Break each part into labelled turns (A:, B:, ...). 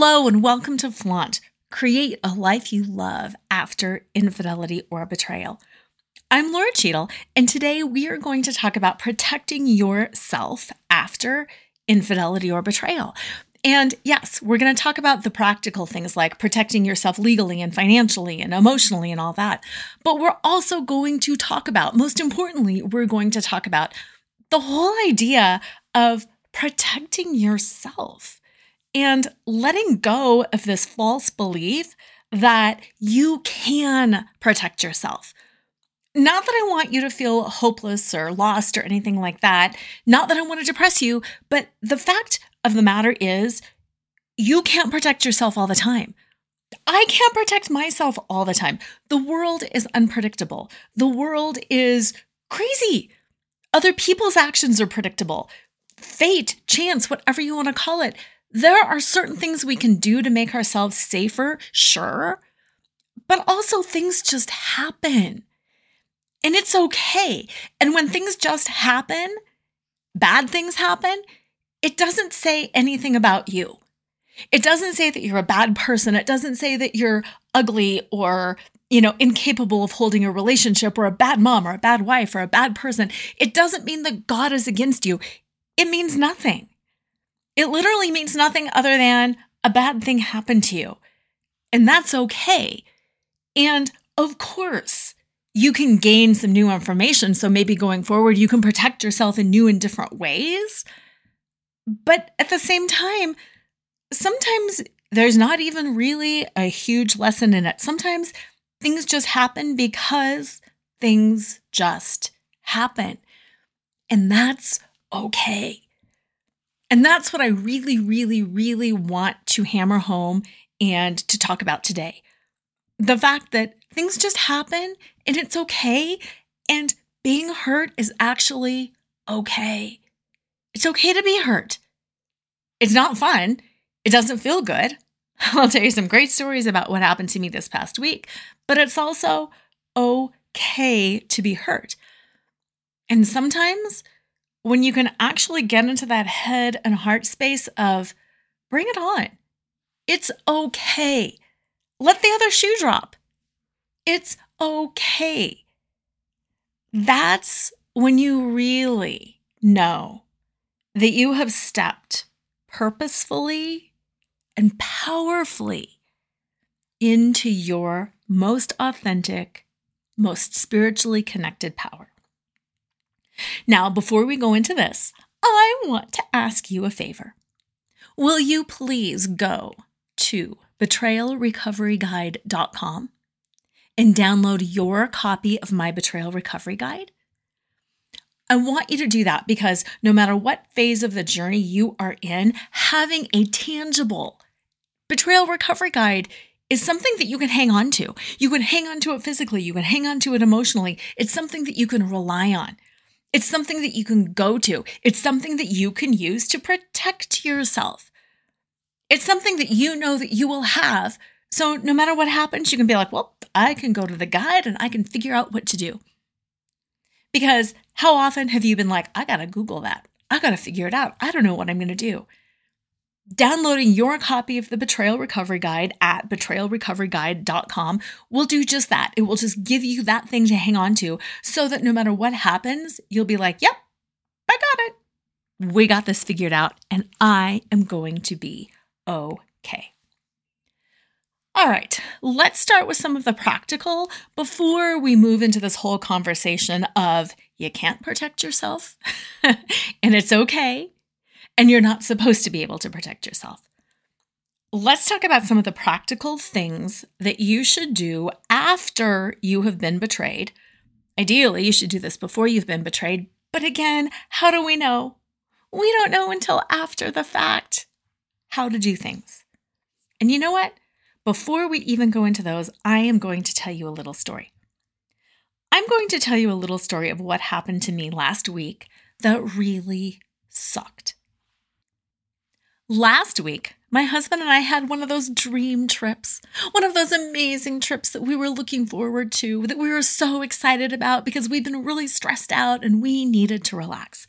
A: Hello, and welcome to Flaunt. Create a life you love after infidelity or betrayal. I'm Laura Cheadle, and today we are going to talk about protecting yourself after infidelity or betrayal. And yes, we're going to talk about the practical things like protecting yourself legally and financially and emotionally and all that. But we're also going to talk about, most importantly, we're going to talk about the whole idea of protecting yourself and letting go of this false belief that you can protect yourself. Not that I want you to feel hopeless or lost or anything like that. Not that I want to depress you, but the fact of the matter is, you can't protect yourself all the time. I can't protect myself all the time. The world is unpredictable. The world is crazy. Other people's actions are predictable. Fate, chance, whatever you want to call it. There are certain things we can do to make ourselves safer, sure, but also things just happen. And it's okay. And when things just happen, bad things happen, it doesn't say anything about you. It doesn't say that you're a bad person. It doesn't say that you're ugly or, you know, incapable of holding a relationship or a bad mom or a bad wife or a bad person. It doesn't mean that God is against you. It means nothing. It literally means nothing other than a bad thing happened to you. And that's okay. And of course, you can gain some new information. So maybe going forward, you can protect yourself in new and different ways. But at the same time, sometimes there's not even really a huge lesson in it. Sometimes things just happen because things just happen. And that's okay. And that's what I really, really, really want to hammer home and to talk about today. The fact that things just happen and it's okay. And being hurt is actually okay. It's okay to be hurt. It's not fun. It doesn't feel good. I'll tell you some great stories about what happened to me this past week, but it's also okay to be hurt. And sometimes when you can actually get into that head and heart space of bring it on. It's okay. Let the other shoe drop. It's okay. That's when you really know that you have stepped purposefully and powerfully into your most authentic, most spiritually connected power. Now, before we go into this, I want to ask you a favor. Will you please go to betrayalrecoveryguide.com and download your copy of my Betrayal Recovery Guide? I want you to do that because no matter what phase of the journey you are in, having a tangible betrayal recovery guide is something that you can hang on to. You can hang on to it physically, you can hang on to it emotionally. It's something that you can rely on. It's something that you can go to. It's something that you can use to protect yourself. It's something that you know that you will have. So no matter what happens, you can be like, well, I can go to the guide and I can figure out what to do. Because how often have you been like, I got to Google that? I got to figure it out. I don't know what I'm going to do. Downloading your copy of the Betrayal Recovery Guide at betrayalrecoveryguide.com will do just that. It will just give you that thing to hang on to so that no matter what happens, you'll be like, yep, I got it. We got this figured out, and I am going to be okay. All right, let's start with some of the practical before we move into this whole conversation of you can't protect yourself and it's okay and you're not supposed to be able to protect yourself. Let's talk about some of the practical things that you should do after you have been betrayed. Ideally, you should do this before you've been betrayed. But again, how do we know? We don't know until after the fact how to do things. And you know what? Before we even go into those, I am going to tell you a little story. I'm going to tell you a little story of what happened to me last week that really sucked. Last week, my husband and I had one of those dream trips, one of those amazing trips that we were looking forward to, that we were so excited about because we've been really stressed out and we needed to relax.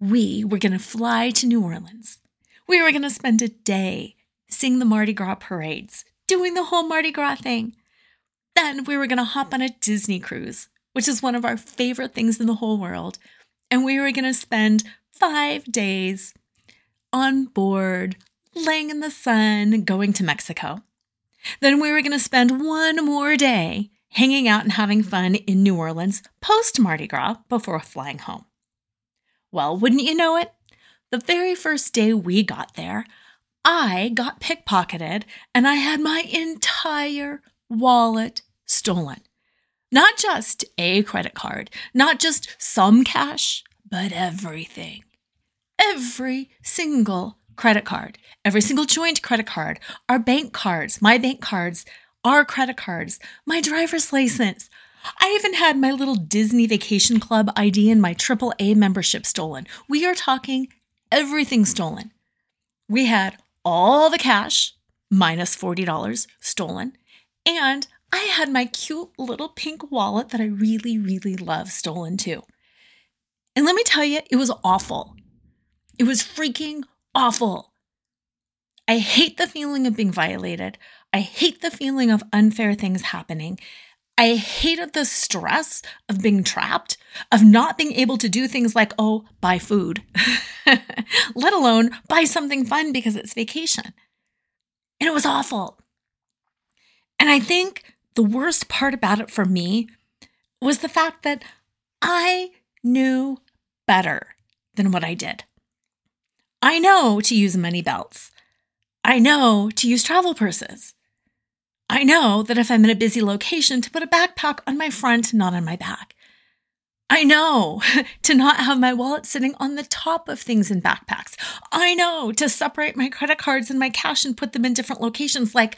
A: We were going to fly to New Orleans. We were going to spend a day seeing the Mardi Gras parades, doing the whole Mardi Gras thing. Then we were going to hop on a Disney cruise, which is one of our favorite things in the whole world. And we were going to spend five days on board, laying in the sun, going to Mexico. Then we were going to spend one more day hanging out and having fun in New Orleans post Mardi Gras before flying home. Well, wouldn't you know it? The very first day we got there, I got pickpocketed and I had my entire wallet stolen. Not just a credit card, not just some cash, but everything. Every single credit card, every single joint credit card, our bank cards, my bank cards, our credit cards, my driver's license. I even had my little Disney Vacation Club ID and my AAA membership stolen. We are talking everything stolen. We had all the cash, minus $40, stolen, and I had my cute little pink wallet that I really, really love stolen too. And let me tell you, it was awful. It was freaking awful. I hate the feeling of being violated. I hate the feeling of unfair things happening. I hated the stress of being trapped, of not being able to do things like, oh, buy food, let alone buy something fun because it's vacation. And it was awful. And I think the worst part about it for me was the fact that I knew better than what I did. I know to use money belts. I know to use travel purses. I know that if I'm in a busy location, to put a backpack on my front, not on my back. I know to not have my wallet sitting on the top of things in backpacks. I know to separate my credit cards and my cash and put them in different locations. Like,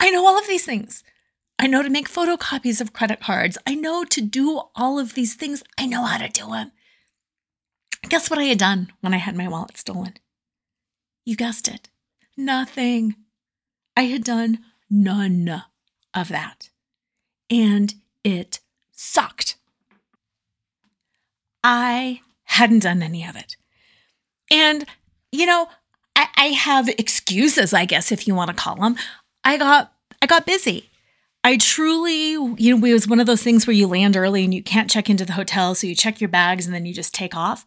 A: I know all of these things. I know to make photocopies of credit cards. I know to do all of these things. I know how to do them. Guess what I had done when I had my wallet stolen? You guessed it. Nothing. I had done none of that. And it sucked. I hadn't done any of it. And, you know, I, I have excuses, I guess, if you want to call them. I got I got busy. I truly, you know, it was one of those things where you land early and you can't check into the hotel, so you check your bags and then you just take off.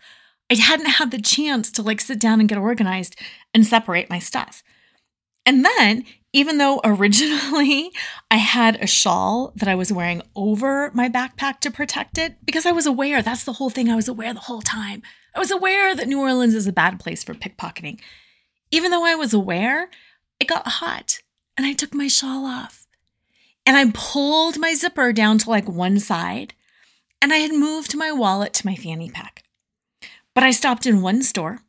A: I hadn't had the chance to like sit down and get organized and separate my stuff. And then, even though originally I had a shawl that I was wearing over my backpack to protect it, because I was aware that's the whole thing, I was aware the whole time. I was aware that New Orleans is a bad place for pickpocketing. Even though I was aware, it got hot and I took my shawl off. And I pulled my zipper down to like one side and I had moved my wallet to my fanny pack. But I stopped in one store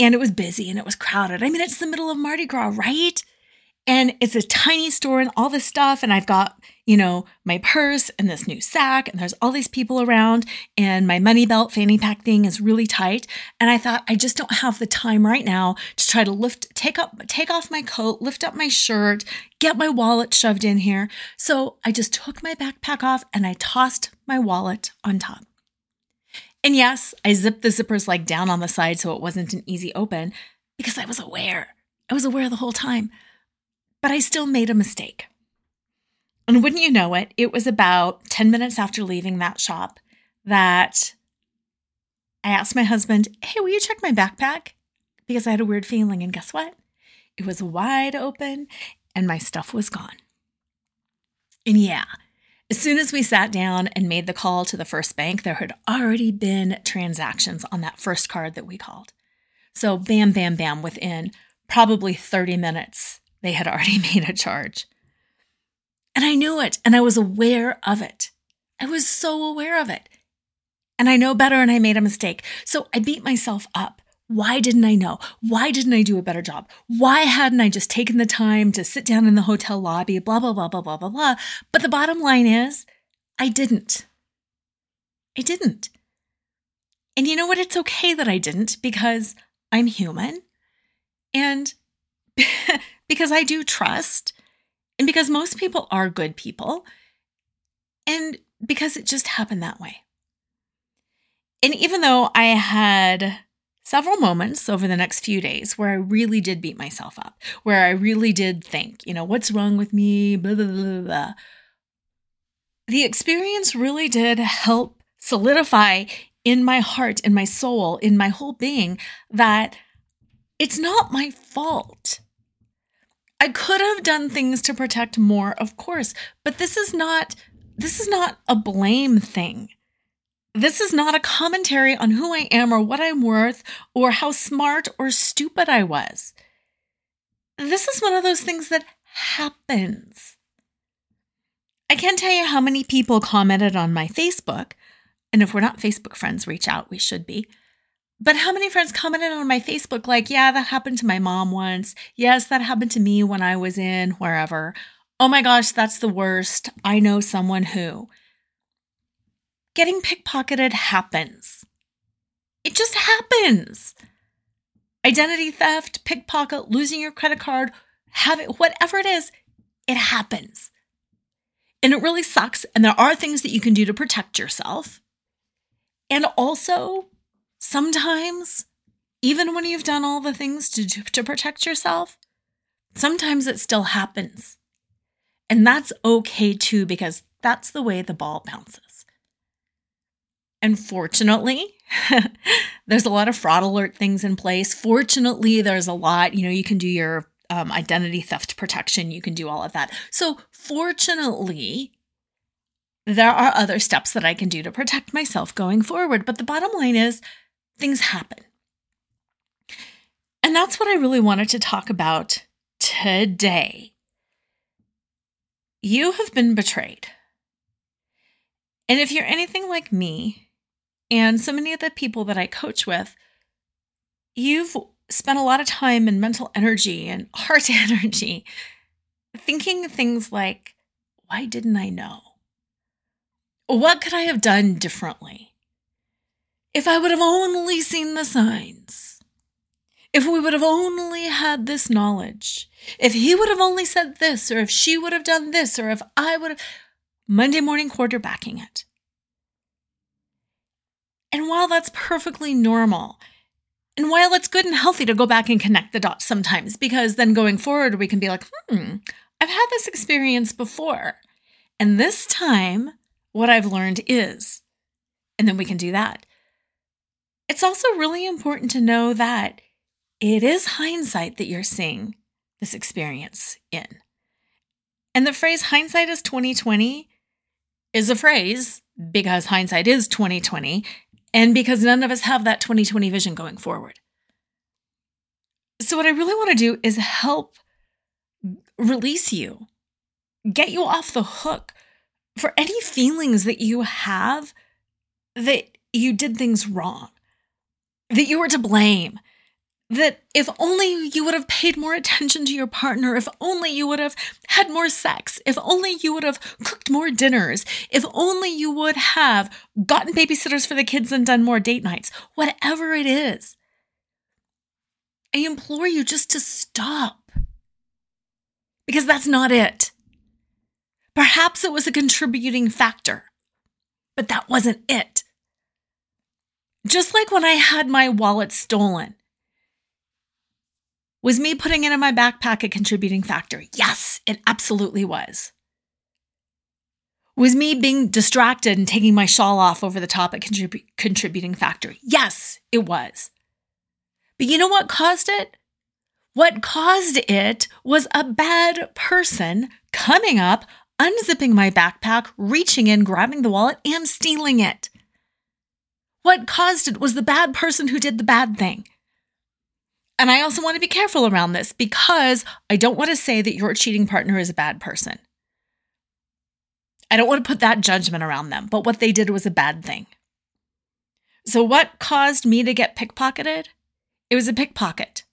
A: and it was busy and it was crowded. I mean, it's the middle of Mardi Gras, right? And it's a tiny store and all this stuff. And I've got, you know, my purse and this new sack, and there's all these people around, and my money belt fanny pack thing is really tight. And I thought, I just don't have the time right now to try to lift, take up, take off my coat, lift up my shirt, get my wallet shoved in here. So I just took my backpack off and I tossed my wallet on top. And yes, I zipped the zippers like down on the side so it wasn't an easy open because I was aware. I was aware the whole time. But I still made a mistake. And wouldn't you know it, it was about 10 minutes after leaving that shop that I asked my husband, Hey, will you check my backpack? Because I had a weird feeling. And guess what? It was wide open and my stuff was gone. And yeah, as soon as we sat down and made the call to the first bank, there had already been transactions on that first card that we called. So, bam, bam, bam, within probably 30 minutes, they had already made a charge. And I knew it and I was aware of it. I was so aware of it. And I know better and I made a mistake. So I beat myself up Why didn't I know? Why didn't I do a better job? Why hadn't I just taken the time to sit down in the hotel lobby? Blah, blah, blah, blah, blah, blah, blah. But the bottom line is, I didn't. I didn't. And you know what? It's okay that I didn't because I'm human and because I do trust and because most people are good people and because it just happened that way. And even though I had several moments over the next few days where I really did beat myself up, where I really did think, you know, what's wrong with me, blah, blah, blah, blah. The experience really did help solidify in my heart, in my soul, in my whole being that it's not my fault. I could have done things to protect more, of course, but this is not this is not a blame thing. This is not a commentary on who I am or what I'm worth or how smart or stupid I was. This is one of those things that happens. I can't tell you how many people commented on my Facebook, and if we're not Facebook friends, reach out, we should be. But how many friends commented on my Facebook, like, yeah, that happened to my mom once. Yes, that happened to me when I was in wherever. Oh my gosh, that's the worst. I know someone who getting pickpocketed happens. It just happens. Identity theft, pickpocket, losing your credit card, have it, whatever it is, it happens. And it really sucks. And there are things that you can do to protect yourself. And also, sometimes, even when you've done all the things to, to protect yourself, sometimes it still happens. And that's okay too, because that's the way the ball bounces. And fortunately, there's a lot of fraud alert things in place. Fortunately, there's a lot, you know, you can do your um, identity theft protection, you can do all of that. So, fortunately, there are other steps that I can do to protect myself going forward. But the bottom line is things happen. And that's what I really wanted to talk about today. You have been betrayed. And if you're anything like me, and so many of the people that I coach with, you've spent a lot of time and mental energy and heart energy thinking things like, why didn't I know? What could I have done differently? If I would have only seen the signs, if we would have only had this knowledge, if he would have only said this, or if she would have done this, or if I would have, Monday morning quarterbacking it. And while that's perfectly normal, and while it's good and healthy to go back and connect the dots sometimes, because then going forward, we can be like, hmm, I've had this experience before. And this time, what I've learned is, and then we can do that. It's also really important to know that it is hindsight that you're seeing this experience in. And the phrase hindsight is 2020 is a phrase because hindsight is 2020 and because none of us have that 2020 vision going forward. So, what I really want to do is help release you, get you off the hook for any feelings that you have that you did things wrong, that you were to blame, that if only you would have paid more attention to your partner, if only you would have had more sex, if only you would have cooked more dinners, if only you would have gotten babysitters for the kids and done more date nights, whatever it is. I implore you just to stop because that's not it. Perhaps it was a contributing factor, but that wasn't it. Just like when I had my wallet stolen was me putting it in my backpack a contributing factor? Yes, it absolutely was. Was me being distracted and taking my shawl off over the top a contrib- contributing factor? Yes, it was. But you know what caused it? What caused it was a bad person coming up, unzipping my backpack, reaching in, grabbing the wallet, and stealing it. What caused it was the bad person who did the bad thing. And I also want to be careful around this because I don't want to say that your cheating partner is a bad person. I don't want to put that judgment around them, but what they did was a bad thing. So, what caused me to get pickpocketed? It was a pickpocket.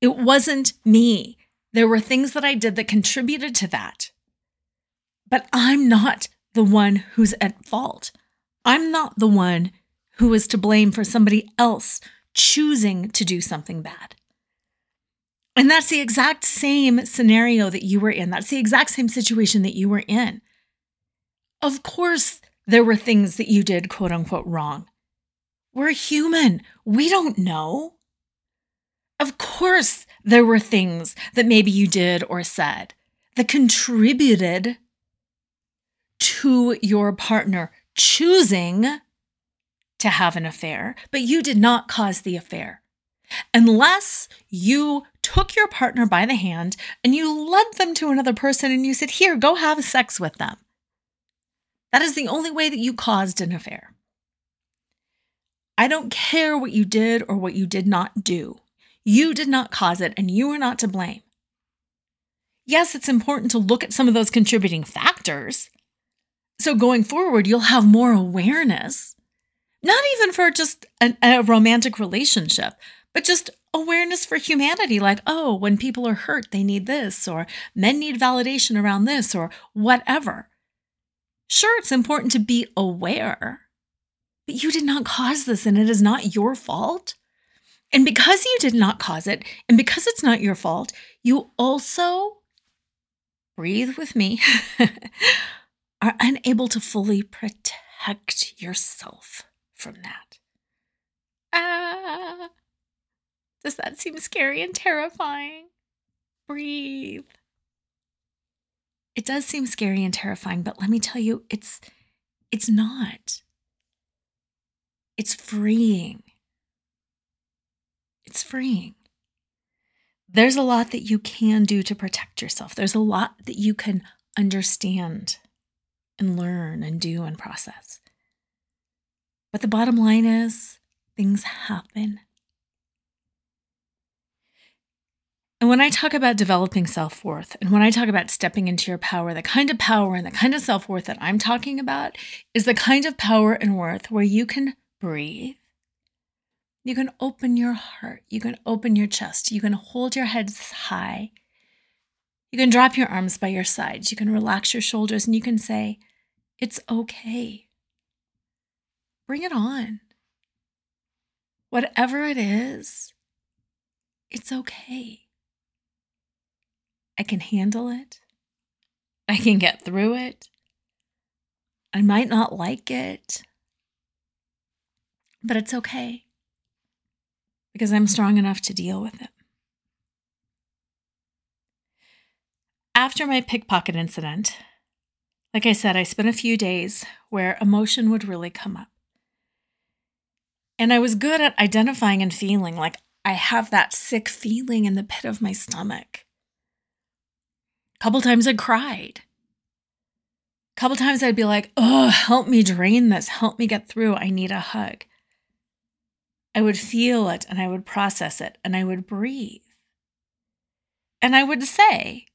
A: It wasn't me. There were things that I did that contributed to that. But I'm not the one who's at fault. I'm not the one who is to blame for somebody else choosing to do something bad. And that's the exact same scenario that you were in. That's the exact same situation that you were in. Of course, there were things that you did, quote unquote, wrong. We're human. We don't know. Of course, there were things that maybe you did or said that contributed to your partner choosing to have an affair, but you did not cause the affair. Unless you took your partner by the hand and you led them to another person and you said, Here, go have sex with them. That is the only way that you caused an affair. I don't care what you did or what you did not do. You did not cause it and you are not to blame. Yes, it's important to look at some of those contributing factors. So going forward, you'll have more awareness, not even for just an, a romantic relationship, but just awareness for humanity like, oh, when people are hurt, they need this, or men need validation around this, or whatever. Sure, it's important to be aware, but you did not cause this and it is not your fault. And because you did not cause it, and because it's not your fault, you also breathe with me, are unable to fully protect yourself from that. Ah. Does that seem scary and terrifying? Breathe. It does seem scary and terrifying, but let me tell you, it's it's not. It's freeing. It's freeing. There's a lot that you can do to protect yourself. There's a lot that you can understand and learn and do and process. But the bottom line is things happen. And when I talk about developing self worth and when I talk about stepping into your power, the kind of power and the kind of self worth that I'm talking about is the kind of power and worth where you can breathe. You can open your heart. You can open your chest. You can hold your heads high. You can drop your arms by your sides. You can relax your shoulders and you can say, It's okay. Bring it on. Whatever it is, it's okay. I can handle it. I can get through it. I might not like it, but it's okay because I'm strong enough to deal with it. After my pickpocket incident, like I said, I spent a few days where emotion would really come up. And I was good at identifying and feeling like I have that sick feeling in the pit of my stomach A couple times I cried. A couple times I'd be like, oh, help me drain this. Help me get through. I need a hug. I would feel it and I would process it and I would breathe. And I would say,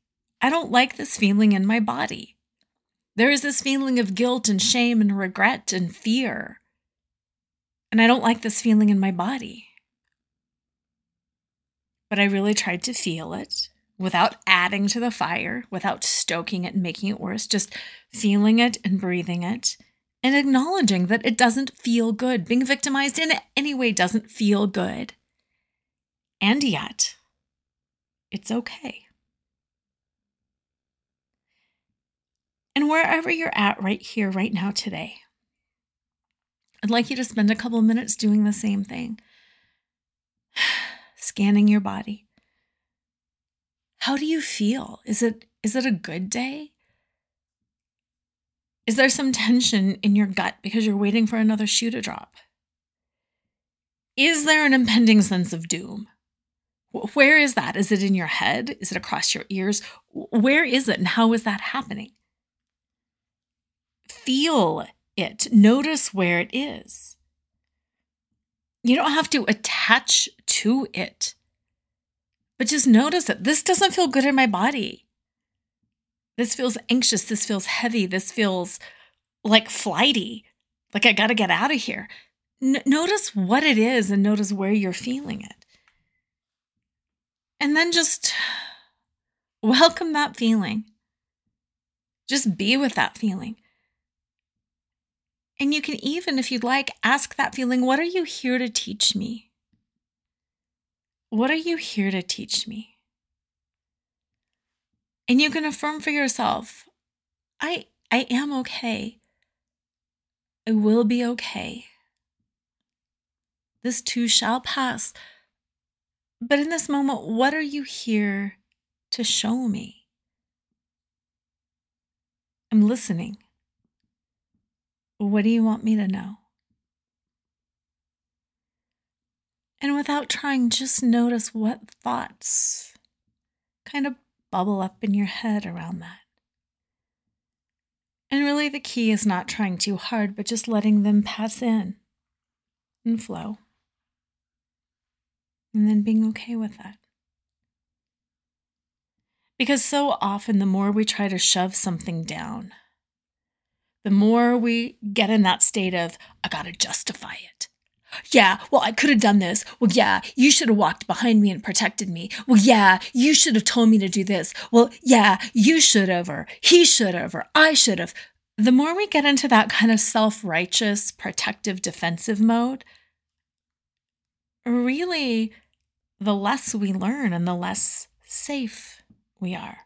A: I don't like this feeling in my body. There is this feeling of guilt and shame and regret and fear. And I don't like this feeling in my body. But I really tried to feel it without adding to the fire, without stoking it and making it worse, just feeling it and breathing it and acknowledging that it doesn't feel good. Being victimized in any way doesn't feel good. And yet, it's okay. And wherever you're at right here, right now, today, I'd like you to spend a couple minutes doing the same thing, scanning your body how do you feel? Is it is it a good day? Is there some tension in your gut because you're waiting for another shoe to drop? Is there an impending sense of doom? Where is that? Is it in your head? Is it across your ears? Where is it and how is that happening? Feel it. Notice where it is. You don't have to attach to it. But just notice that this doesn't feel good in my body. This feels anxious. This feels heavy. This feels like flighty. Like I got to get out of here. N- notice what it is and notice where you're feeling it. And then just welcome that feeling. Just be with that feeling. And you can even, if you'd like, ask that feeling, What are you here to teach me? What are you here to teach me? And you can affirm for yourself, I, I am okay. I will be okay. This too shall pass. But in this moment, what are you here to show me? I'm listening. What do you want me to know? And without trying, just notice what thoughts kind of bubble up in your head around that. And really, the key is not trying too hard, but just letting them pass in and flow. And then being okay with that. Because so often, the more we try to shove something down, the more we get in that state of, I gotta justify it. Yeah, well, I could have done this. Well, yeah, you should have walked behind me and protected me. Well, yeah, you should have told me to do this. Well, yeah, you should have, or he should have, or I should have. The more we get into that kind of self righteous, protective, defensive mode, really, the less we learn and the less safe we are.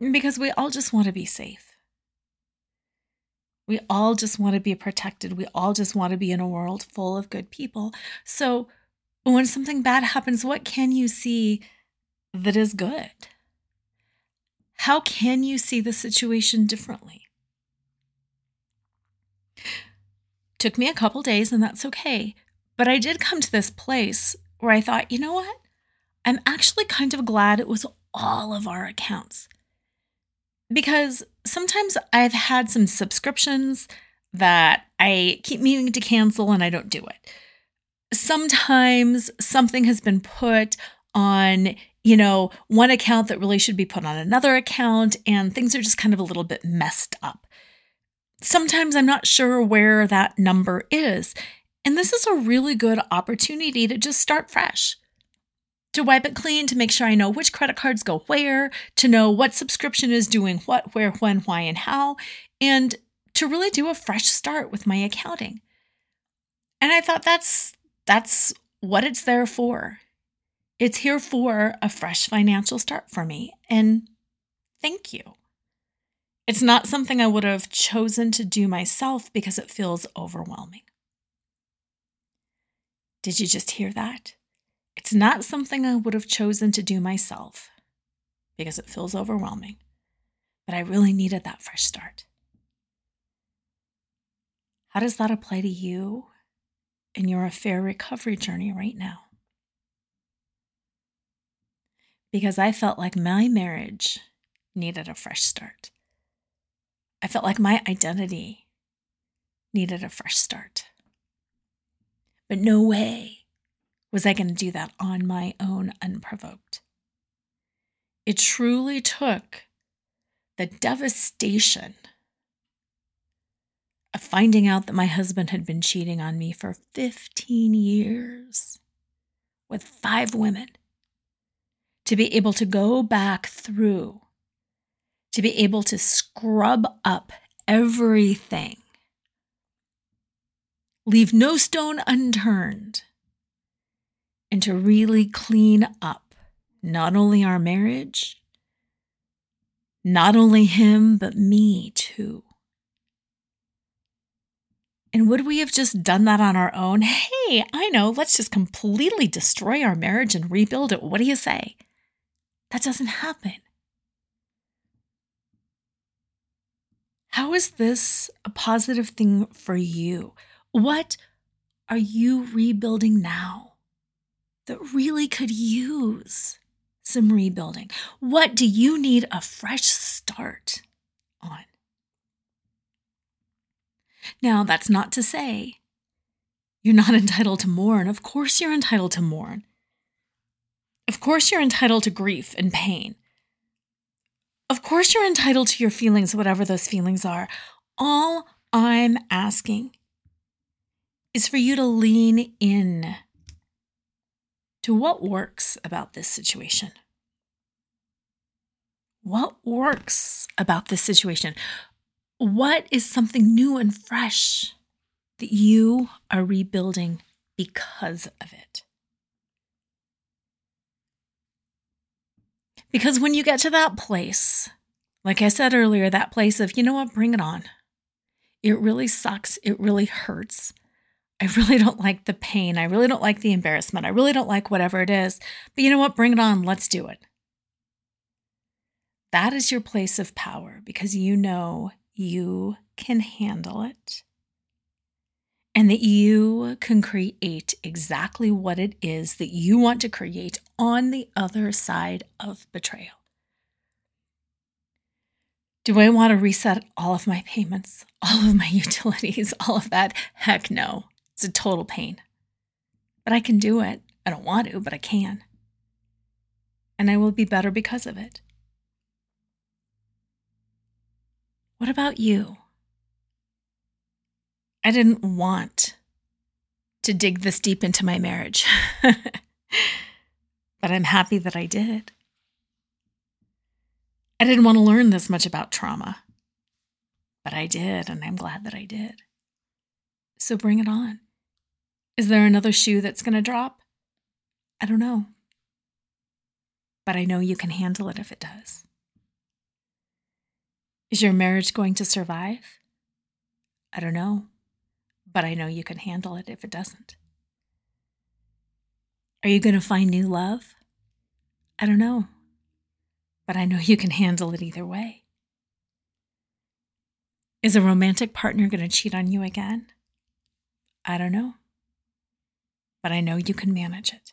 A: Because we all just want to be safe. We all just want to be protected. We all just want to be in a world full of good people. So, when something bad happens, what can you see that is good? How can you see the situation differently? Took me a couple days, and that's okay. But I did come to this place where I thought, you know what? I'm actually kind of glad it was all of our accounts because sometimes I've had some subscriptions that I keep meaning to cancel and I don't do it. Sometimes something has been put on, you know, one account that really should be put on another account, and things are just kind of a little bit messed up. Sometimes I'm not sure where that number is. And this is a really good opportunity to just start fresh to wipe it clean, to make sure I know which credit cards go where, to know what subscription is doing what, where, when, why, and how, and to really do a fresh start with my accounting. And I thought that's that's what it's there for. It's here for a fresh financial start for me. And thank you. It's not something I would have chosen to do myself because it feels overwhelming. Did you just hear that? It's not something I would have chosen to do myself because it feels overwhelming, but I really needed that fresh start. How does that apply to you in your affair recovery journey right now? Because I felt like my marriage needed a fresh start. I felt like my identity needed a fresh start. But no way was I going to do that on my own unprovoked? It truly took the devastation of finding out that my husband had been cheating on me for 15 years with five women to be able to go back through, to be able to scrub up everything, leave no stone unturned and to really clean up not only our marriage, not only him, but me too. And would we have just done that on our own? Hey, I know, let's just completely destroy our marriage and rebuild it. What do you say? That doesn't happen. How is this a positive thing for you? What are you rebuilding now? That really could use some rebuilding? What do you need a fresh start on? Now, that's not to say you're not entitled to mourn. Of course, you're entitled to mourn. Of course, you're entitled to grief and pain. Of course, you're entitled to your feelings, whatever those feelings are. All I'm asking is for you to lean in to what works about this situation. What works about this situation? What is something new and fresh that you are rebuilding because of it? Because when you get to that place, like I said earlier, that place of, you know what, bring it on. It really sucks. It really hurts. I really don't like the pain. I really don't like the embarrassment. I really don't like whatever it is. But you know what? Bring it on. Let's do it. That is your place of power because you know you can handle it and that you can create exactly what it is that you want to create on the other side of betrayal. Do I want to reset all of my payments, all of my utilities, all of that? Heck no. It's a total pain. But I can do it. I don't want to, but I can. And I will be better because of it. What about you? I didn't want to dig this deep into my marriage, but I'm happy that I did. I didn't want to learn this much about trauma, but I did, and I'm glad that I did. So bring it on. Is there another shoe that's going to drop? I don't know. But I know you can handle it if it does. Is your marriage going to survive? I don't know, but I know you can handle it if it doesn't. Are you going to find new love? I don't know, but I know you can handle it either way. Is a romantic partner going to cheat on you again? I don't know, but I know you can manage it.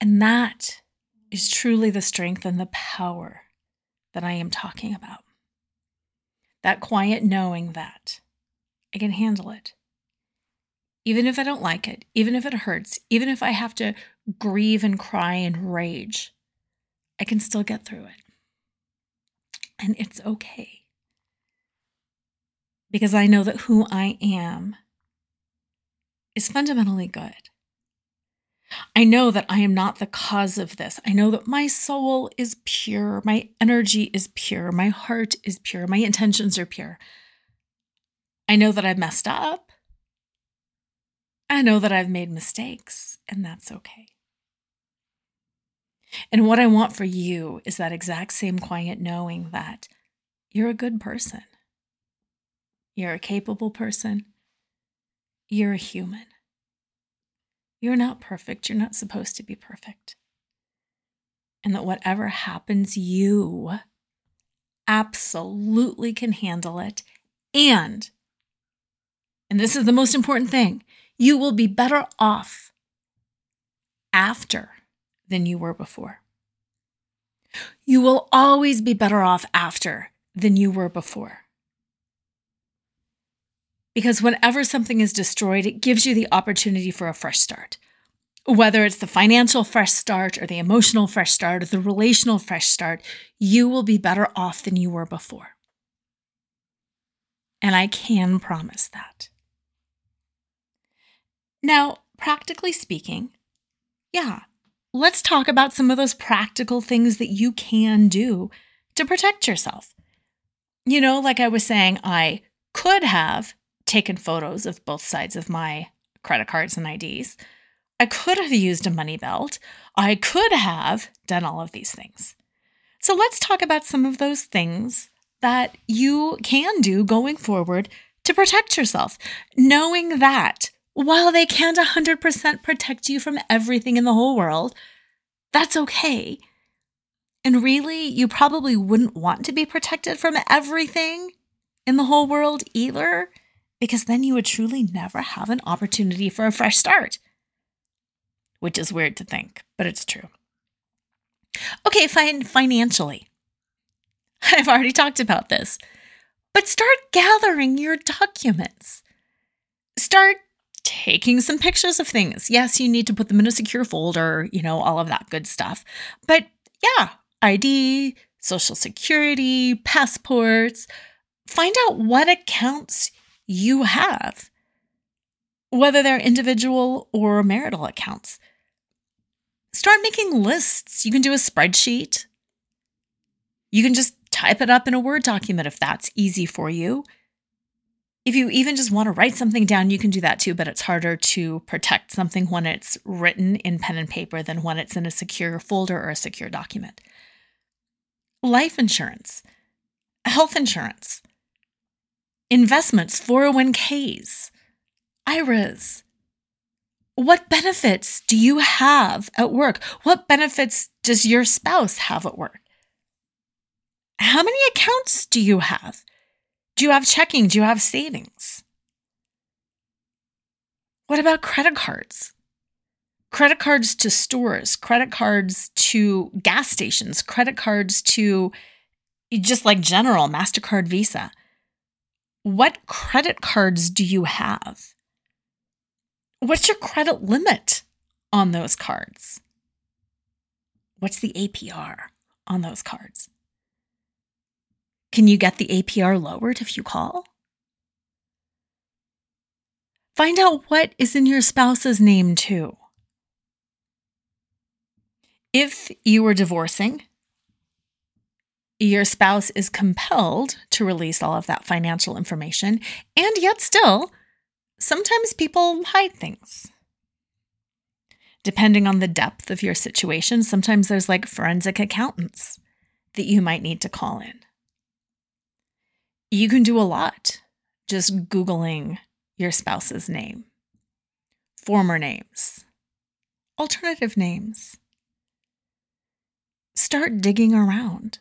A: And that is truly the strength and the power that I am talking about. That quiet knowing that I can handle it. Even if I don't like it, even if it hurts, even if I have to grieve and cry and rage, I can still get through it. And it's okay. Because I know that who I am is fundamentally good. I know that I am not the cause of this. I know that my soul is pure, my energy is pure, my heart is pure, my intentions are pure. I know that I've messed up. I know that I've made mistakes, and that's okay. And what I want for you is that exact same quiet knowing that you're a good person, you're a capable person, you're a human. You're not perfect. You're not supposed to be perfect. And that whatever happens, you absolutely can handle it. And, and this is the most important thing, you will be better off after than you were before. You will always be better off after than you were before. Because whenever something is destroyed, it gives you the opportunity for a fresh start. Whether it's the financial fresh start or the emotional fresh start or the relational fresh start, you will be better off than you were before. And I can promise that. Now, practically speaking, yeah, let's talk about some of those practical things that you can do to protect yourself. You know, like I was saying, I could have taken photos of both sides of my credit cards and IDs. I could have used a money belt. I could have done all of these things. So let's talk about some of those things that you can do going forward to protect yourself, knowing that while they can't 100% protect you from everything in the whole world, that's okay. And really, you probably wouldn't want to be protected from everything in the whole world either because then you would truly never have an opportunity for a fresh start. Which is weird to think, but it's true. Okay, fine, financially. I've already talked about this, but start gathering your documents. Start taking some pictures of things. Yes, you need to put them in a secure folder, you know, all of that good stuff. But yeah, ID, social security, passports. Find out what accounts you have. whether they're individual or marital accounts. Start making lists. You can do a spreadsheet. You can just type it up in a Word document if that's easy for you. If you even just want to write something down, you can do that too, but it's harder to protect something when it's written in pen and paper than when it's in a secure folder or a secure document. Life insurance, health insurance, investments, 401ks, IRAs. What benefits do you have at work? What benefits does your spouse have at work? How many accounts do you have? Do you have checking? Do you have savings? What about credit cards? Credit cards to stores, credit cards to gas stations, credit cards to just like general MasterCard Visa. What credit cards do you have? What's your credit limit on those cards? What's the APR on those cards? Can you get the APR lowered if you call? Find out what is in your spouse's name too. If you are divorcing, your spouse is compelled to release all of that financial information, and yet still, sometimes people hide things. Depending on the depth of your situation, sometimes there's like forensic accountants that you might need to call in. You can do a lot just Googling your spouse's name, former names, alternative names. Start digging around.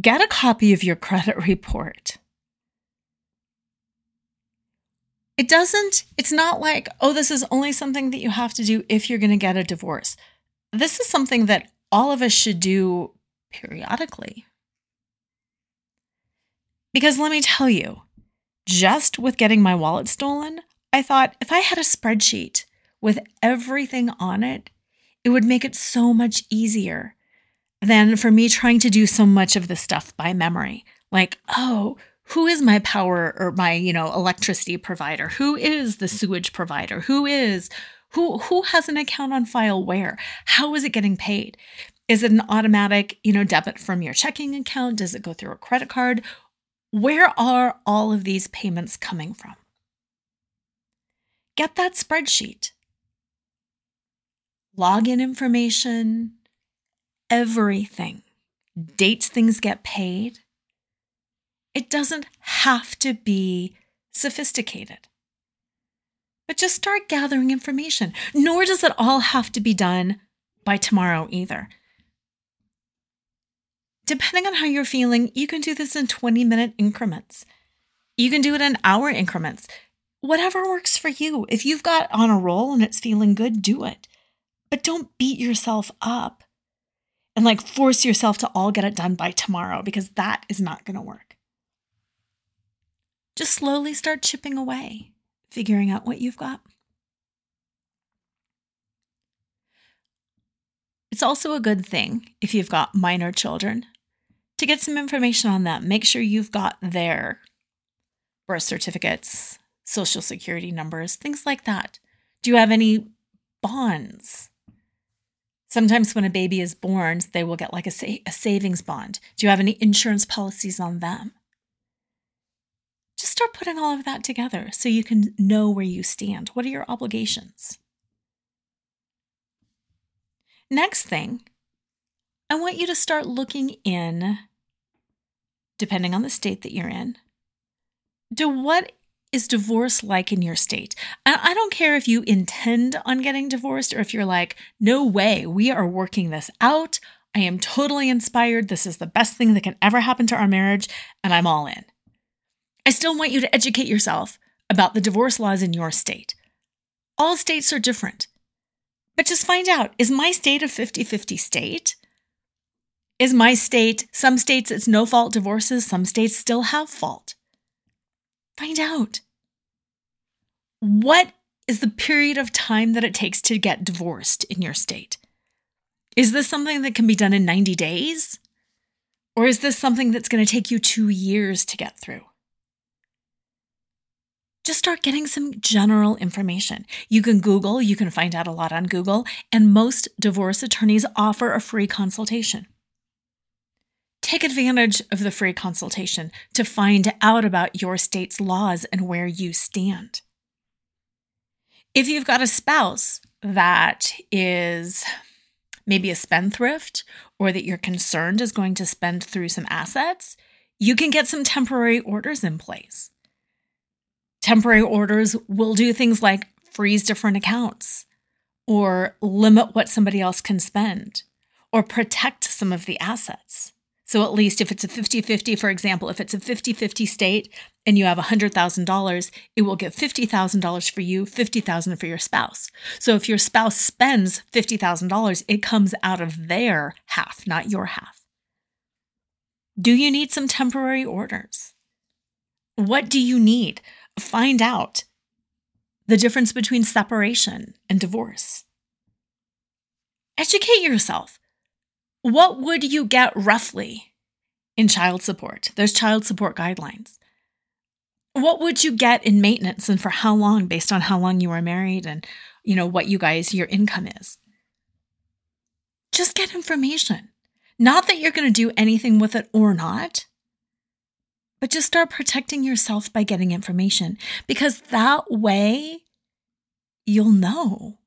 A: Get a copy of your credit report. It doesn't, it's not like, oh, this is only something that you have to do if you're going to get a divorce. This is something that all of us should do periodically. Because let me tell you, just with getting my wallet stolen, I thought if I had a spreadsheet with everything on it, it would make it so much easier than for me trying to do so much of the stuff by memory. Like, oh, who is my power or my, you know, electricity provider? Who is the sewage provider? Who is who who has an account on file where? How is it getting paid? Is it an automatic, you know, debit from your checking account? Does it go through a credit card? Where are all of these payments coming from? Get that spreadsheet. Login information, everything. Dates things get paid. It doesn't have to be sophisticated. But just start gathering information. Nor does it all have to be done by tomorrow either. Depending on how you're feeling, you can do this in 20 minute increments. You can do it in hour increments. Whatever works for you. If you've got on a roll and it's feeling good, do it. But don't beat yourself up and like force yourself to all get it done by tomorrow because that is not going to work. Just slowly start chipping away, figuring out what you've got. It's also a good thing if you've got minor children to get some information on them. Make sure you've got their birth certificates, social security numbers, things like that. Do you have any bonds? Sometimes when a baby is born, they will get like a, sa- a savings bond. Do you have any insurance policies on them? Just start putting all of that together so you can know where you stand. What are your obligations? Next thing, I want you to start looking in, depending on the state that you're in, to what is divorce like in your state? I don't care if you intend on getting divorced or if you're like, no way, we are working this out. I am totally inspired. This is the best thing that can ever happen to our marriage, and I'm all in. I still want you to educate yourself about the divorce laws in your state. All states are different. But just find out is my state a 50 50 state? Is my state, some states it's no fault divorces, some states still have fault? Find out. What is the period of time that it takes to get divorced in your state? Is this something that can be done in 90 days? Or is this something that's going to take you two years to get through? just start getting some general information. You can Google, you can find out a lot on Google, and most divorce attorneys offer a free consultation. Take advantage of the free consultation to find out about your state's laws and where you stand. If you've got a spouse that is maybe a spendthrift or that you're concerned is going to spend through some assets, you can get some temporary orders in place. Temporary orders will do things like freeze different accounts or limit what somebody else can spend or protect some of the assets. So, at least if it's a 50 50, for example, if it's a 50 50 state and you have $100,000, it will get $50,000 for you, 50,000 for your spouse. So, if your spouse spends $50,000, it comes out of their half, not your half. Do you need some temporary orders? What do you need? Find out the difference between separation and divorce. Educate yourself. What would you get roughly in child support? There's child support guidelines. What would you get in maintenance and for how long based on how long you were married and you know what you guys your income is? Just get information. Not that you're going to do anything with it or not, but just start protecting yourself by getting information because that way you'll know.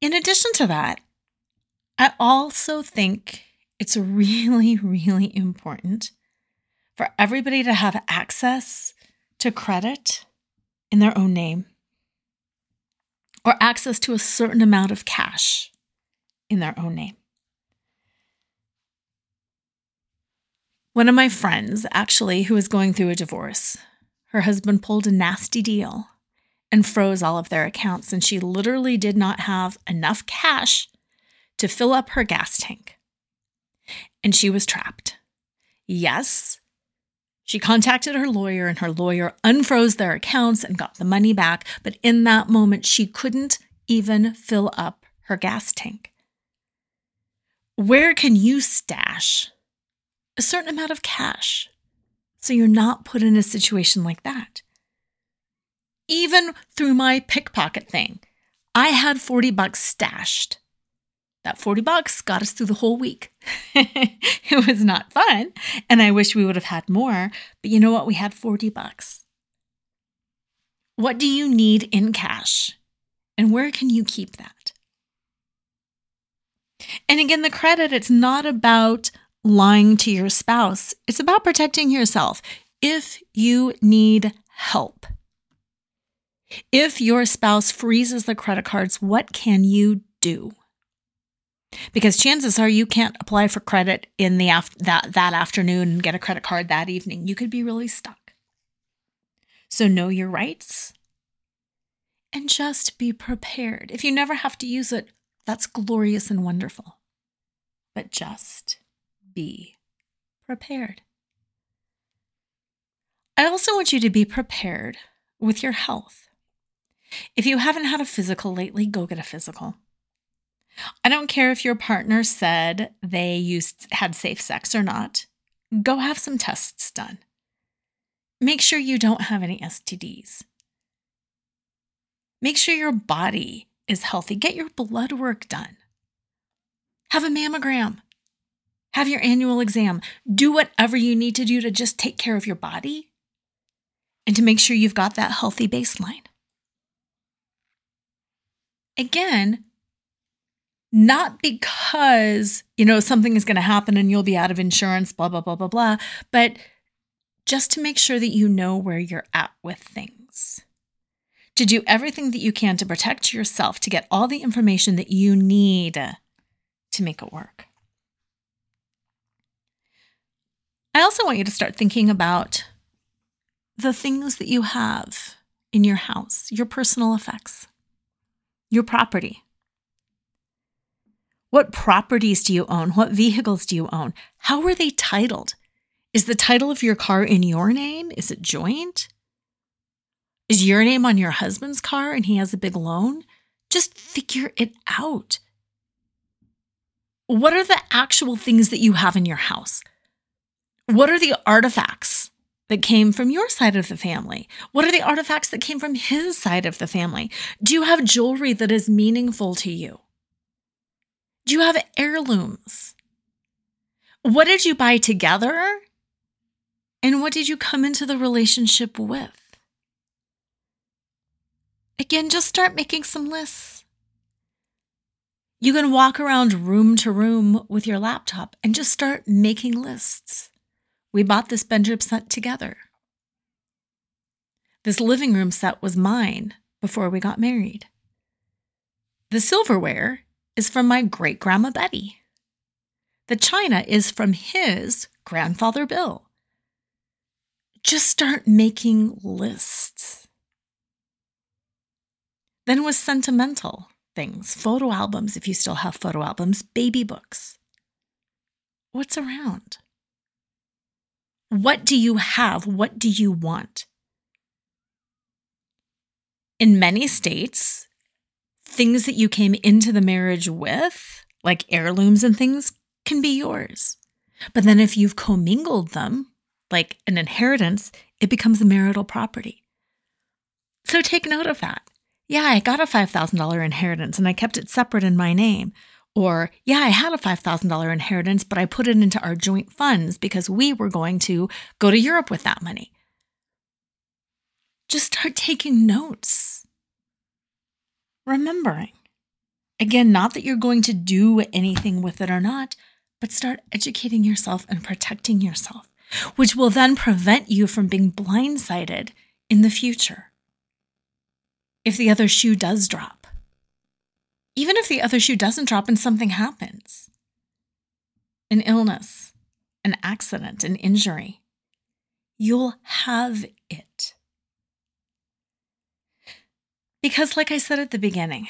A: In addition to that, I also think it's really, really important for everybody to have access to credit in their own name or access to a certain amount of cash in their own name. One of my friends, actually, who was going through a divorce, her husband pulled a nasty deal and froze all of their accounts, and she literally did not have enough cash to fill up her gas tank. And she was trapped. Yes, she contacted her lawyer, and her lawyer unfroze their accounts and got the money back, but in that moment, she couldn't even fill up her gas tank where can you stash a certain amount of cash so you're not put in a situation like that? Even through my pickpocket thing, I had 40 bucks stashed. That 40 bucks got us through the whole week. it was not fun, and I wish we would have had more, but you know what? We had 40 bucks. What do you need in cash? And where can you keep that? And again, the credit, it's not about lying to your spouse, it's about protecting yourself. If you need help, if your spouse freezes the credit cards, what can you do? Because chances are you can't apply for credit in the af- that that afternoon and get a credit card that evening. You could be really stuck. So know your rights and just be prepared. If you never have to use it, that's glorious and wonderful. But just be prepared. I also want you to be prepared with your health. If you haven't had a physical lately, go get a physical. I don't care if your partner said they used had safe sex or not. Go have some tests done. Make sure you don't have any STDs. Make sure your body is healthy. Get your blood work done. Have a mammogram. Have your annual exam. Do whatever you need to do to just take care of your body and to make sure you've got that healthy baseline. Again, not because, you know, something is going to happen and you'll be out of insurance, blah, blah, blah, blah, blah, but just to make sure that you know where you're at with things to do everything that you can to protect yourself, to get all the information that you need to make it work. I also want you to start thinking about the things that you have in your house, your personal effects, your property. What properties do you own? What vehicles do you own? How are they titled? Is the title of your car in your name? Is it joint? Is your name on your husband's car and he has a big loan? Just figure it out. What are the actual things that you have in your house? What are the artifacts that came from your side of the family? What are the artifacts that came from his side of the family? Do you have jewelry that is meaningful to you? Do you have heirlooms? What did you buy together? And what did you come into the relationship with? Again, just start making some lists. You can walk around room to room with your laptop and just start making lists. We bought this bedroom set together. This living room set was mine before we got married. The silverware is from my great grandma Betty. The china is from his grandfather Bill. Just start making lists. Then with sentimental things, photo albums, if you still have photo albums, baby books. What's around? What do you have? What do you want? In many states, things that you came into the marriage with, like heirlooms and things, can be yours. But then if you've commingled them, like an inheritance, it becomes a marital property. So take note of that. Yeah, I got a $5,000 inheritance and I kept it separate in my name. Or, yeah, I had a $5,000 inheritance, but I put it into our joint funds because we were going to go to Europe with that money. Just start taking notes. Remembering. Again, not that you're going to do anything with it or not, but start educating yourself and protecting yourself, which will then prevent you from being blindsided in the future. If the other shoe does drop, even if the other shoe doesn't drop and something happens an illness, an accident, an injury you'll have it. Because, like I said at the beginning,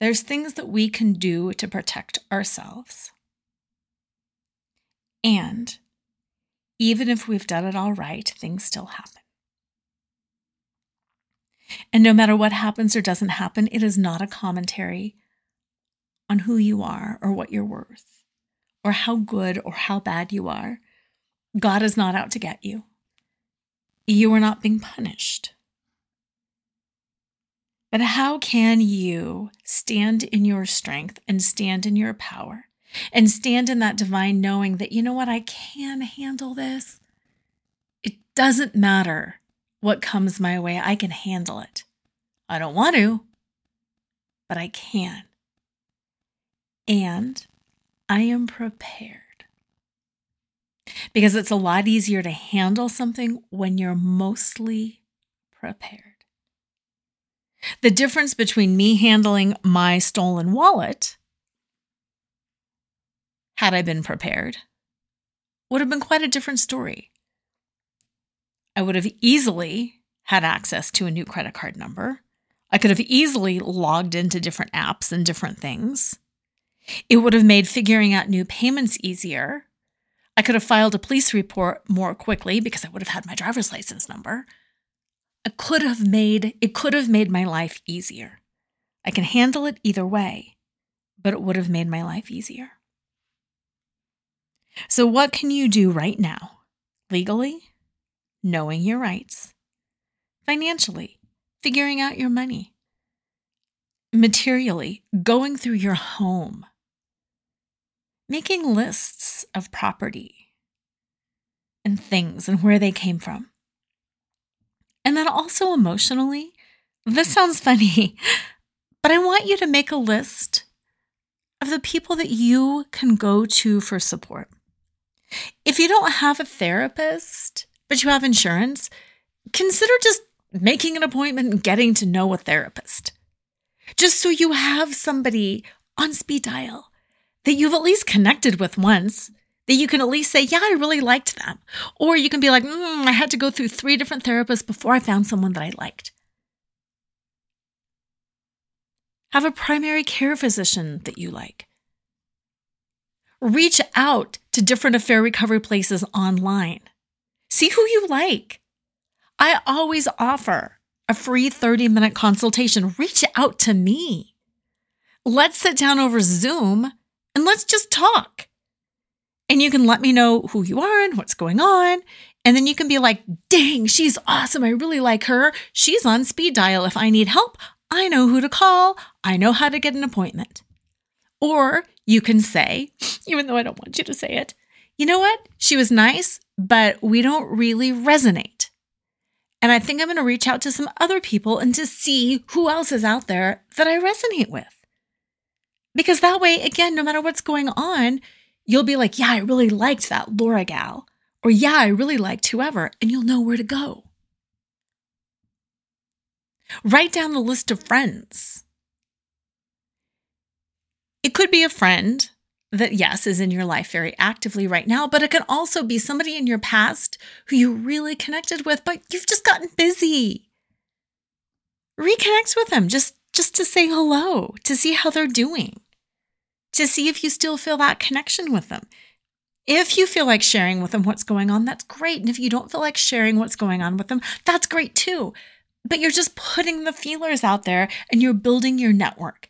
A: there's things that we can do to protect ourselves. And even if we've done it all right, things still happen. And no matter what happens or doesn't happen, it is not a commentary on who you are or what you're worth or how good or how bad you are. God is not out to get you. You are not being punished. But how can you stand in your strength and stand in your power and stand in that divine knowing that, you know what, I can handle this? It doesn't matter what comes my way, I can handle it. I don't want to, but I can. And I am prepared. Because it's a lot easier to handle something when you're mostly prepared. The difference between me handling my stolen wallet, had I been prepared, would have been quite a different story. I would have easily had access to a new credit card number. I could have easily logged into different apps and different things. It would have made figuring out new payments easier. I could have filed a police report more quickly because I would have had my driver's license number. I could have made it could have made my life easier. I can handle it either way, but it would have made my life easier. So what can you do right now? Legally, knowing your rights, financially, figuring out your money, materially, going through your home, making lists of property and things and where they came from. And then also emotionally, this sounds funny, but I want you to make a list of the people that you can go to for support. If you don't have a therapist, but you have insurance, consider just making an appointment and getting to know a therapist. Just so you have somebody on speed dial that you've at least connected with once, that you can at least say, Yeah, I really liked them. Or you can be like, mm, I had to go through three different therapists before I found someone that I liked. Have a primary care physician that you like. Reach out to different affair recovery places online. See who you like. I always offer a free 30 minute consultation. Reach out to me. Let's sit down over Zoom and let's just talk. And you can let me know who you are and what's going on. And then you can be like, dang, she's awesome. I really like her. She's on speed dial. If I need help, I know who to call. I know how to get an appointment. Or you can say, even though I don't want you to say it, you know what? She was nice, but we don't really resonate. And I think I'm going to reach out to some other people and to see who else is out there that I resonate with. Because that way, again, no matter what's going on, you'll be like, yeah, I really liked that Laura gal. Or yeah, I really liked whoever, and you'll know where to go. Write down the list of friends. It could be a friend that, yes, is in your life very actively right now, but it can also be somebody in your past who you really connected with, but you've just gotten busy. Reconnect with them just, just to say hello, to see how they're doing to see if you still feel that connection with them. If you feel like sharing with them what's going on, that's great. And if you don't feel like sharing what's going on with them, that's great too. But you're just putting the feelers out there and you're building your network.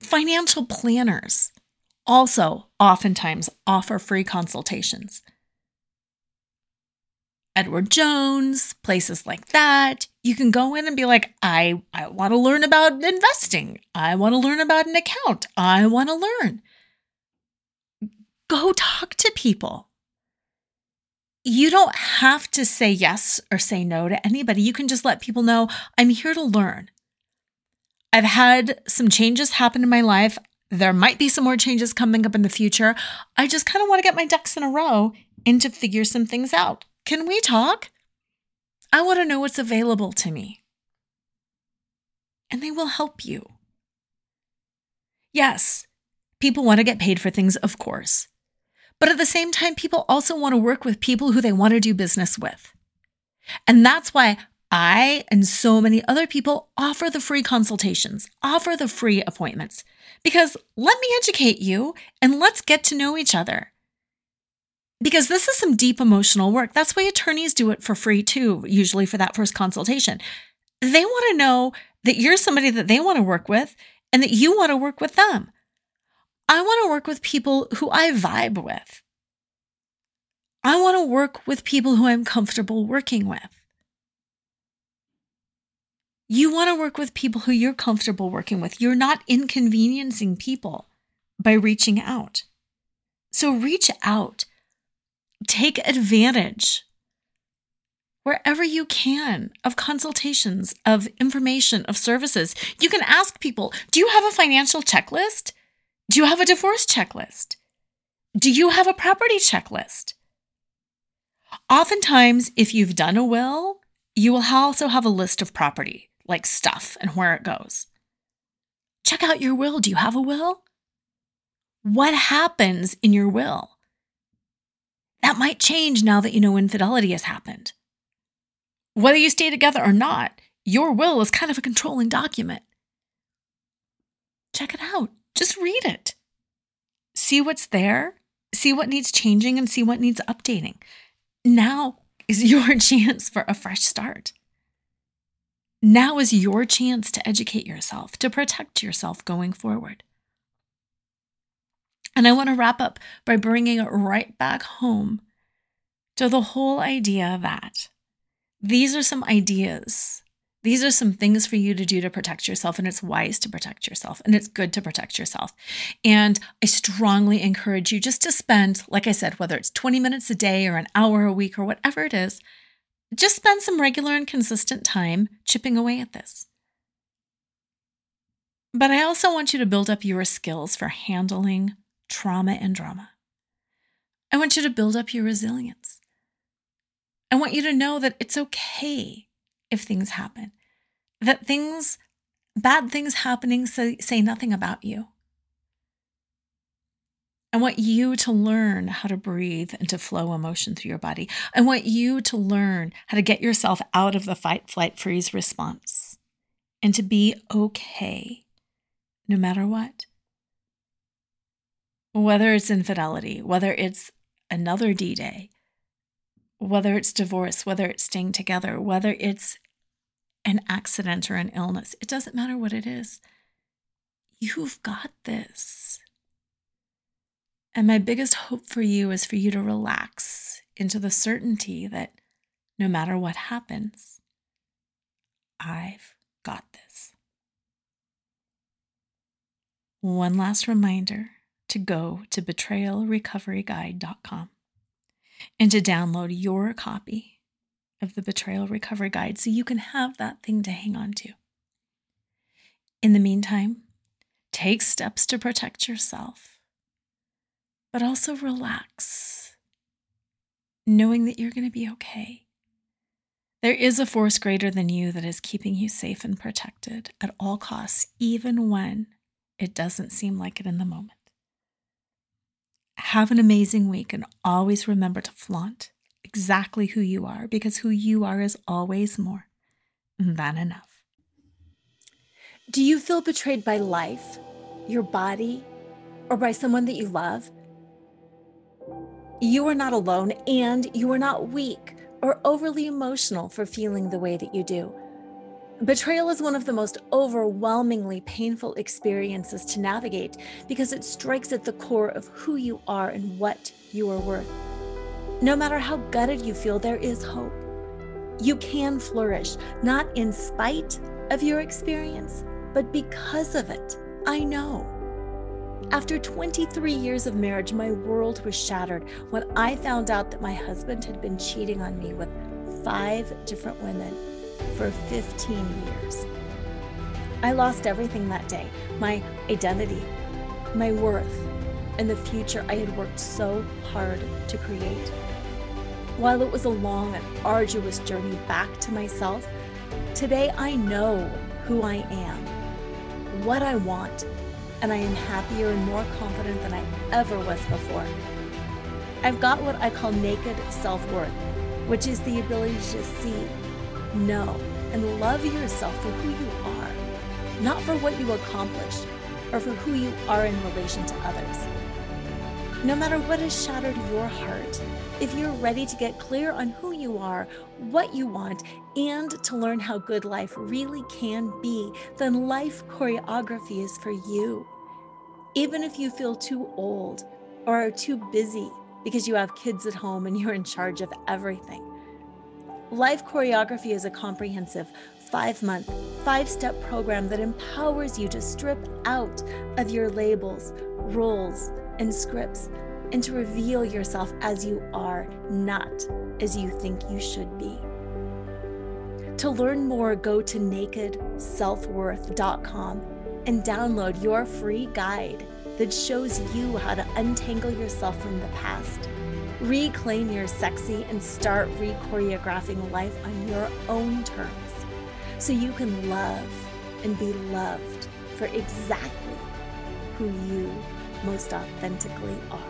A: Financial planners also oftentimes offer free consultations. Edward Jones, places like that. You can go in and be like, I, I want to learn about investing. I want to learn about an account. I want to learn. Go talk to people. You don't have to say yes or say no to anybody. You can just let people know, I'm here to learn. I've had some changes happen in my life. There might be some more changes coming up in the future. I just kind of want to get my ducks in a row and to figure some things out. Can we talk? I want to know what's available to me. And they will help you. Yes, people want to get paid for things, of course. But at the same time, people also want to work with people who they want to do business with. And that's why I and so many other people offer the free consultations, offer the free appointments, because let me educate you and let's get to know each other because this is some deep emotional work. That's why attorneys do it for free too, usually for that first consultation. They want to know that you're somebody that they want to work with and that you want to work with them. I want to work with people who I vibe with. I want to work with people who I'm comfortable working with. You want to work with people who you're comfortable working with. You're not inconveniencing people by reaching out. So reach out take advantage wherever you can of consultations, of information, of services. You can ask people Do you have a financial checklist? Do you have a divorce checklist? Do you have a property checklist? Oftentimes, if you've done a will, you will also have a list of property, like stuff and where it goes. Check out your will. Do you have a will? What happens in your will? That might change now that you know infidelity has happened. Whether you stay together or not, your will is kind of a controlling document. Check it out. Just read it. See what's there, see what needs changing, and see what needs updating. Now is your chance for a fresh start. Now is your chance to educate yourself, to protect yourself going forward. And I want to wrap up by bringing it right back home to the whole idea that these are some ideas. These are some things for you to do to protect yourself, and it's wise to protect yourself, and it's good to protect yourself. And I strongly encourage you just to spend, like I said, whether it's 20 minutes a day or an hour a week or whatever it is, just spend some regular and consistent time chipping away at this. But I also want you to build up your skills for handling trauma and drama. I want you to build up your resilience. I want you to know that it's okay if things happen, that things, bad things happening say, say nothing about you. I want you to learn how to breathe and to flow emotion through your body. I want you to learn how to get yourself out of the fight, flight, freeze response and to be okay no matter what whether it's infidelity, whether it's another D Day, whether it's divorce, whether it's staying together, whether it's an accident or an illness, it doesn't matter what it is. You've got this. And my biggest hope for you is for you to relax
B: into the certainty that no matter what happens, I've got this. One last reminder to go to betrayalrecoveryguide.com and to download your copy of the Betrayal Recovery Guide so you can have that thing to hang on to. In the meantime, take steps to protect yourself, but also relax, knowing that you're going to be okay. There is a force greater than you that is keeping you safe and protected at all costs, even when it doesn't seem like it in the moment. Have an amazing week and always remember to flaunt exactly who you are because who you are is always more than enough.
A: Do you feel betrayed by life, your body, or by someone that you love? You are not alone and you are not weak or overly emotional for feeling the way that you do. Betrayal is one of the most overwhelmingly painful experiences to navigate because it strikes at the core of who you are and what you are worth. No matter how gutted you feel, there is hope. You can flourish, not in spite of your experience, but because of it. I know. After 23 years of marriage, my world was shattered when I found out that my husband had been cheating on me with five different women for 15 years. I lost everything that day my identity, my worth, and the future I had worked so hard to create. While it was a long and arduous journey back to myself, today I know who I am, what I want, and I am happier and more confident than I ever was before. I've got what I call naked self worth, which is the ability to see, know, and love yourself for who you are, not for what you accomplished or for who you are in relation to others. No matter what has shattered your heart, if you're ready to get clear on who you are, what you want, and to learn how good life really can be, then life choreography is for you. Even if you feel too old or are too busy because you have kids at home and you're in charge of everything. Life Choreography is a comprehensive five month, five step program that empowers you to strip out of your labels, roles, and scripts and to reveal yourself as you are, not as you think you should be. To learn more, go to nakedselfworth.com and download your free guide that shows you how to untangle yourself from the past, reclaim your sexy, and start re choreographing life on your own terms so you can love and be loved for exactly who you most authentically are.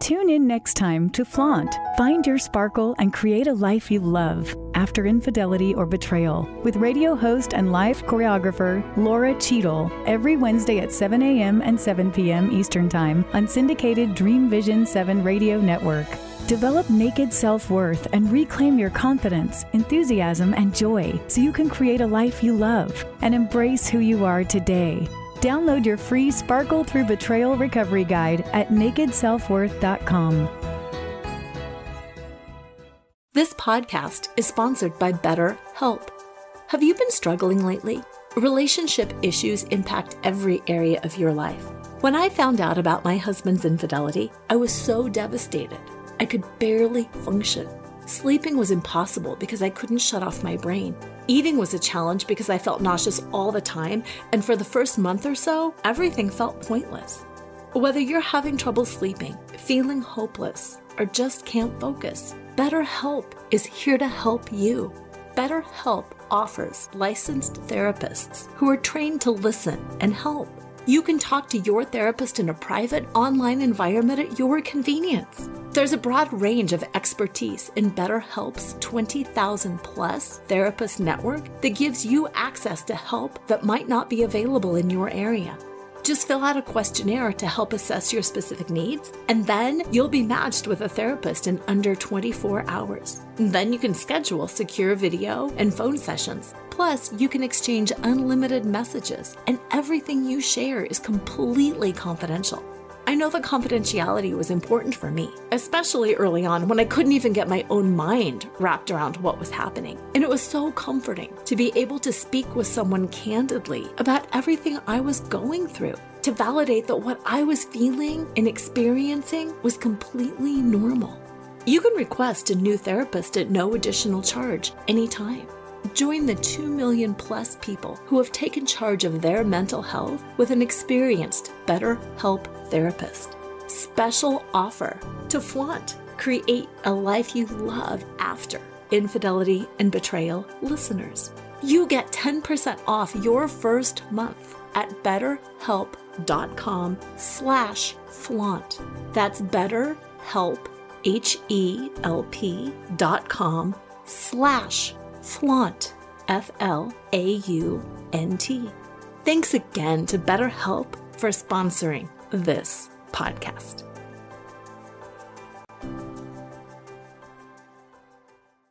C: Tune in next time to Flaunt, find your sparkle, and create a life you love after infidelity or betrayal with radio host and life choreographer Laura Cheadle every Wednesday at 7 a.m. and 7 p.m. Eastern Time on syndicated Dream Vision 7 radio network. Develop naked self worth and reclaim your confidence, enthusiasm, and joy so you can create a life you love and embrace who you are today. Download your free Sparkle Through Betrayal Recovery Guide at nakedselfworth.com.
A: This podcast is sponsored by BetterHelp. Have you been struggling lately? Relationship issues impact every area of your life. When I found out about my husband's infidelity, I was so devastated. I could barely function. Sleeping was impossible because I couldn't shut off my brain. Eating was a challenge because I felt nauseous all the time, and for the first month or so, everything felt pointless. Whether you're having trouble sleeping, feeling hopeless, or just can't focus, BetterHelp is here to help you. BetterHelp offers licensed therapists who are trained to listen and help. You can talk to your therapist in a private online environment at your convenience. There's a broad range of expertise in BetterHelp's 20,000 plus therapist network that gives you access to help that might not be available in your area. Just fill out a questionnaire to help assess your specific needs, and then you'll be matched with a therapist in under 24 hours. Then you can schedule secure video and phone sessions. Plus, you can exchange unlimited messages, and everything you share is completely confidential. I know that confidentiality was important for me, especially early on when I couldn't even get my own mind wrapped around what was happening. And it was so comforting to be able to speak with someone candidly about everything I was going through, to validate that what I was feeling and experiencing was completely normal. You can request a new therapist at no additional charge anytime. Join the 2 million plus people who have taken charge of their mental health with an experienced BetterHelp therapist. Special offer to flaunt. Create a life you love after infidelity and betrayal listeners. You get 10% off your first month at betterhelp.com slash flaunt. That's betterhelp, H-E-L-P dot com slash flaunt, F L A U N T. Thanks again to BetterHelp for sponsoring this podcast.